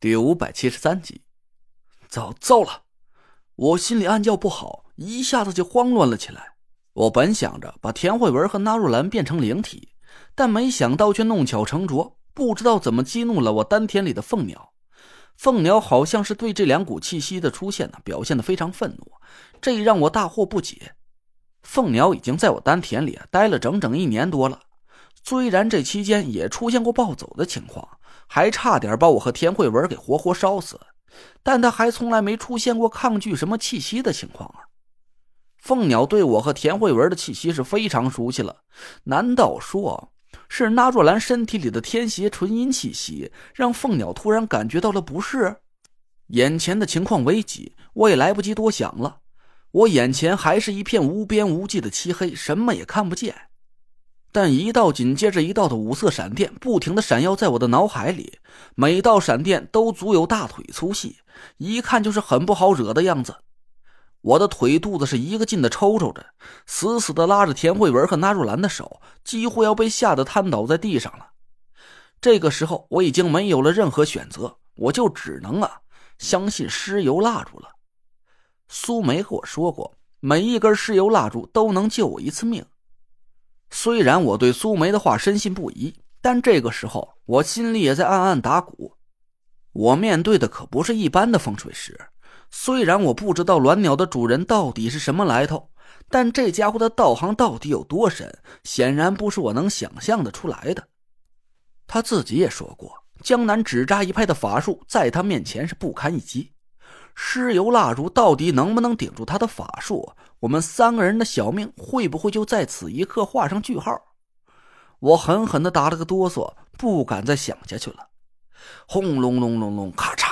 第五百七十三集，糟糟了！我心里暗叫不好，一下子就慌乱了起来。我本想着把田慧文和纳若兰变成灵体，但没想到却弄巧成拙，不知道怎么激怒了我丹田里的凤鸟。凤鸟好像是对这两股气息的出现呢，表现的非常愤怒，这让我大惑不解。凤鸟已经在我丹田里待了整整一年多了，虽然这期间也出现过暴走的情况。还差点把我和田慧文给活活烧死，但他还从来没出现过抗拒什么气息的情况啊！凤鸟对我和田慧文的气息是非常熟悉了，难道说是那若兰身体里的天邪纯阴气息让凤鸟突然感觉到了不适？眼前的情况危急，我也来不及多想了，我眼前还是一片无边无际的漆黑，什么也看不见。但一道紧接着一道的五色闪电不停的闪耀在我的脑海里，每道闪电都足有大腿粗细，一看就是很不好惹的样子。我的腿肚子是一个劲的抽抽着，死死的拉着田慧文和纳若兰的手，几乎要被吓得瘫倒在地上了。这个时候我已经没有了任何选择，我就只能啊相信尸油蜡烛了。苏梅和我说过，每一根尸油蜡烛都能救我一次命。虽然我对苏梅的话深信不疑，但这个时候我心里也在暗暗打鼓。我面对的可不是一般的风水师，虽然我不知道鸾鸟的主人到底是什么来头，但这家伙的道行到底有多深，显然不是我能想象的出来的。他自己也说过，江南纸扎一派的法术在他面前是不堪一击。尸油蜡烛到底能不能顶住他的法术？我们三个人的小命会不会就在此一刻画上句号？我狠狠的打了个哆嗦，不敢再想下去了。轰隆隆隆隆，咔嚓！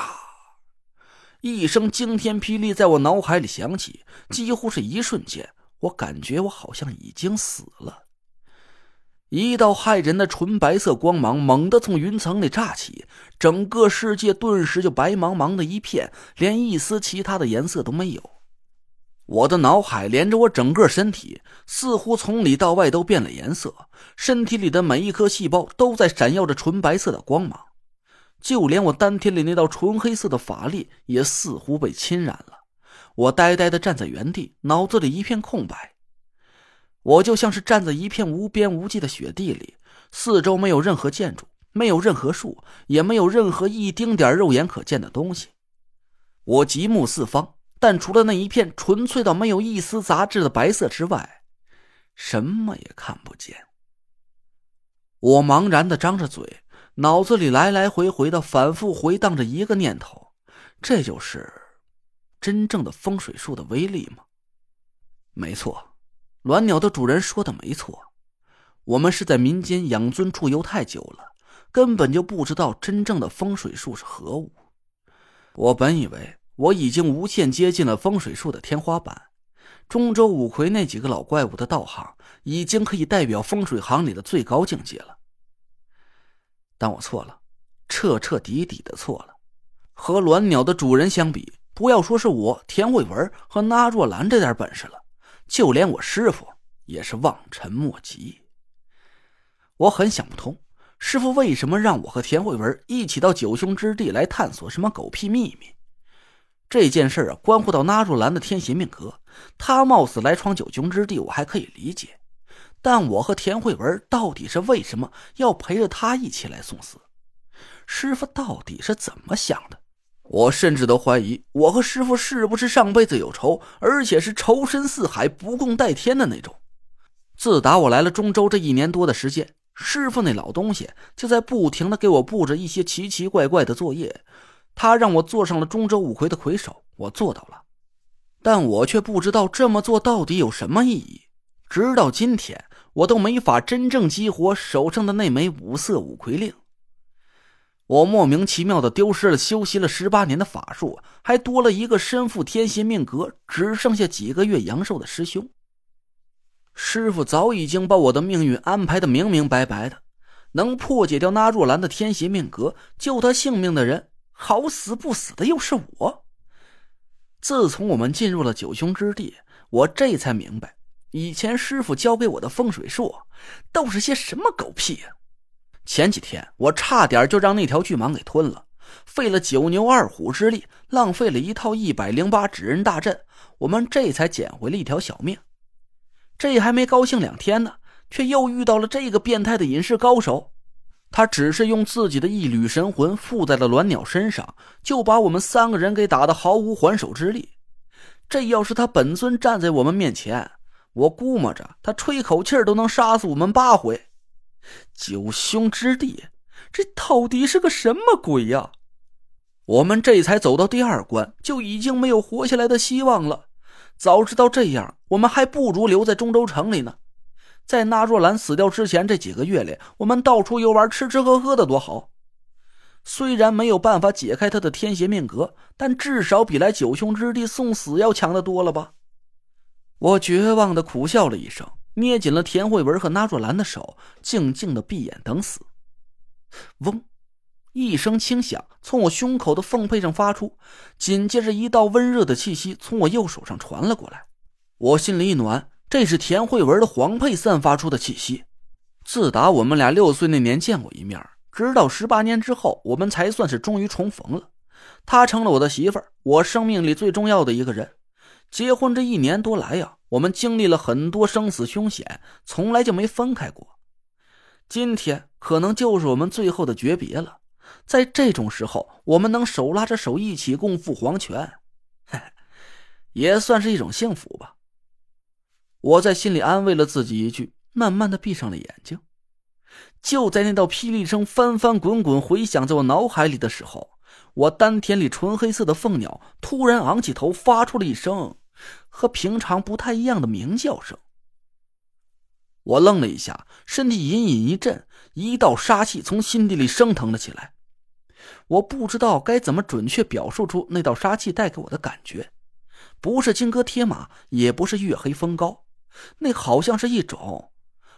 一声惊天霹雳在我脑海里响起，几乎是一瞬间，我感觉我好像已经死了。一道骇人的纯白色光芒猛地从云层里炸起，整个世界顿时就白茫茫的一片，连一丝其他的颜色都没有。我的脑海连着我整个身体，似乎从里到外都变了颜色，身体里的每一颗细胞都在闪耀着纯白色的光芒，就连我丹田里那道纯黑色的法力也似乎被侵染了。我呆呆的站在原地，脑子里一片空白。我就像是站在一片无边无际的雪地里，四周没有任何建筑，没有任何树，也没有任何一丁点肉眼可见的东西。我极目四方，但除了那一片纯粹到没有一丝杂质的白色之外，什么也看不见。我茫然的张着嘴，脑子里来来回回的反复回荡着一个念头：这就是真正的风水术的威力吗？没错。鸾鸟的主人说的没错，我们是在民间养尊处优太久了，根本就不知道真正的风水术是何物。我本以为我已经无限接近了风水术的天花板，中州五魁那几个老怪物的道行已经可以代表风水行里的最高境界了。但我错了，彻彻底底的错了。和鸾鸟的主人相比，不要说是我田慧文和那若兰这点本事了。就连我师傅也是望尘莫及。我很想不通，师傅为什么让我和田慧文一起到九凶之地来探索什么狗屁秘密？这件事啊，关乎到纳若兰的天邪命格，他冒死来闯九凶之地，我还可以理解。但我和田慧文到底是为什么要陪着他一起来送死？师傅到底是怎么想的？我甚至都怀疑，我和师傅是不是上辈子有仇，而且是仇深似海、不共戴天的那种。自打我来了中州这一年多的时间，师傅那老东西就在不停的给我布置一些奇奇怪怪的作业。他让我做上了中州五魁的魁首，我做到了，但我却不知道这么做到底有什么意义。直到今天，我都没法真正激活手上的那枚五色五魁令。我莫名其妙的丢失了修习了十八年的法术，还多了一个身负天邪命格、只剩下几个月阳寿的师兄。师傅早已经把我的命运安排的明明白白的，能破解掉那若兰的天邪命格、救她性命的人，好死不死的又是我。自从我们进入了九凶之地，我这才明白，以前师傅教给我的风水术，都是些什么狗屁呀！前几天我差点就让那条巨蟒给吞了，费了九牛二虎之力，浪费了一套一百零八纸人大阵，我们这才捡回了一条小命。这还没高兴两天呢，却又遇到了这个变态的隐士高手。他只是用自己的一缕神魂附在了鸾鸟身上，就把我们三个人给打得毫无还手之力。这要是他本尊站在我们面前，我估摸着他吹口气都能杀死我们八回。九兄之地，这到底是个什么鬼呀？我们这才走到第二关，就已经没有活下来的希望了。早知道这样，我们还不如留在中州城里呢。在纳若兰死掉之前这几个月里，我们到处游玩，吃吃喝喝的多好。虽然没有办法解开他的天邪命格，但至少比来九兄之地送死要强的多了吧？我绝望的苦笑了一声，捏紧了田慧文和纳若兰的手，静静的闭眼等死。嗡，一声轻响从我胸口的缝配上发出，紧接着一道温热的气息从我右手上传了过来，我心里一暖。这是田慧文的黄佩散发出的气息。自打我们俩六岁那年见过一面，直到十八年之后，我们才算是终于重逢了。她成了我的媳妇儿，我生命里最重要的一个人。结婚这一年多来呀，我们经历了很多生死凶险，从来就没分开过。今天可能就是我们最后的诀别了。在这种时候，我们能手拉着手一起共赴黄泉，也算是一种幸福吧。我在心里安慰了自己一句，慢慢的闭上了眼睛。就在那道霹雳声翻翻滚滚回响在我脑海里的时候，我丹田里纯黑色的凤鸟突然昂起头，发出了一声和平常不太一样的鸣叫声。我愣了一下，身体隐隐一震，一道杀气从心底里升腾了起来。我不知道该怎么准确表述出那道杀气带给我的感觉，不是金戈铁马，也不是月黑风高。那好像是一种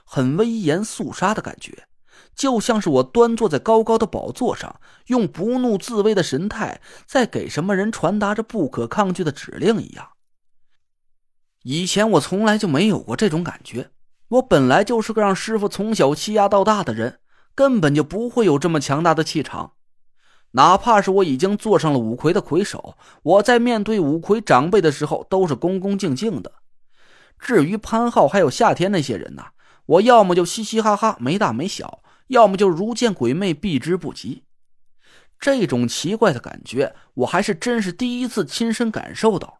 很威严肃杀的感觉，就像是我端坐在高高的宝座上，用不怒自威的神态在给什么人传达着不可抗拒的指令一样。以前我从来就没有过这种感觉，我本来就是个让师傅从小欺压到大的人，根本就不会有这么强大的气场。哪怕是我已经坐上了五魁的魁首，我在面对五魁长辈的时候，都是恭恭敬敬的。至于潘浩还有夏天那些人呢，我要么就嘻嘻哈哈没大没小，要么就如见鬼魅避之不及。这种奇怪的感觉，我还是真是第一次亲身感受到。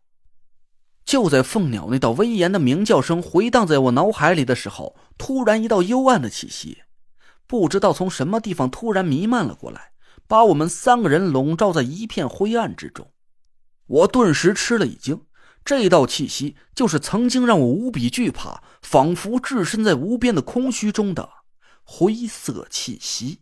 就在凤鸟那道威严的鸣叫声回荡在我脑海里的时候，突然一道幽暗的气息，不知道从什么地方突然弥漫了过来，把我们三个人笼罩在一片灰暗之中。我顿时吃了一惊。这道气息，就是曾经让我无比惧怕、仿佛置身在无边的空虚中的灰色气息。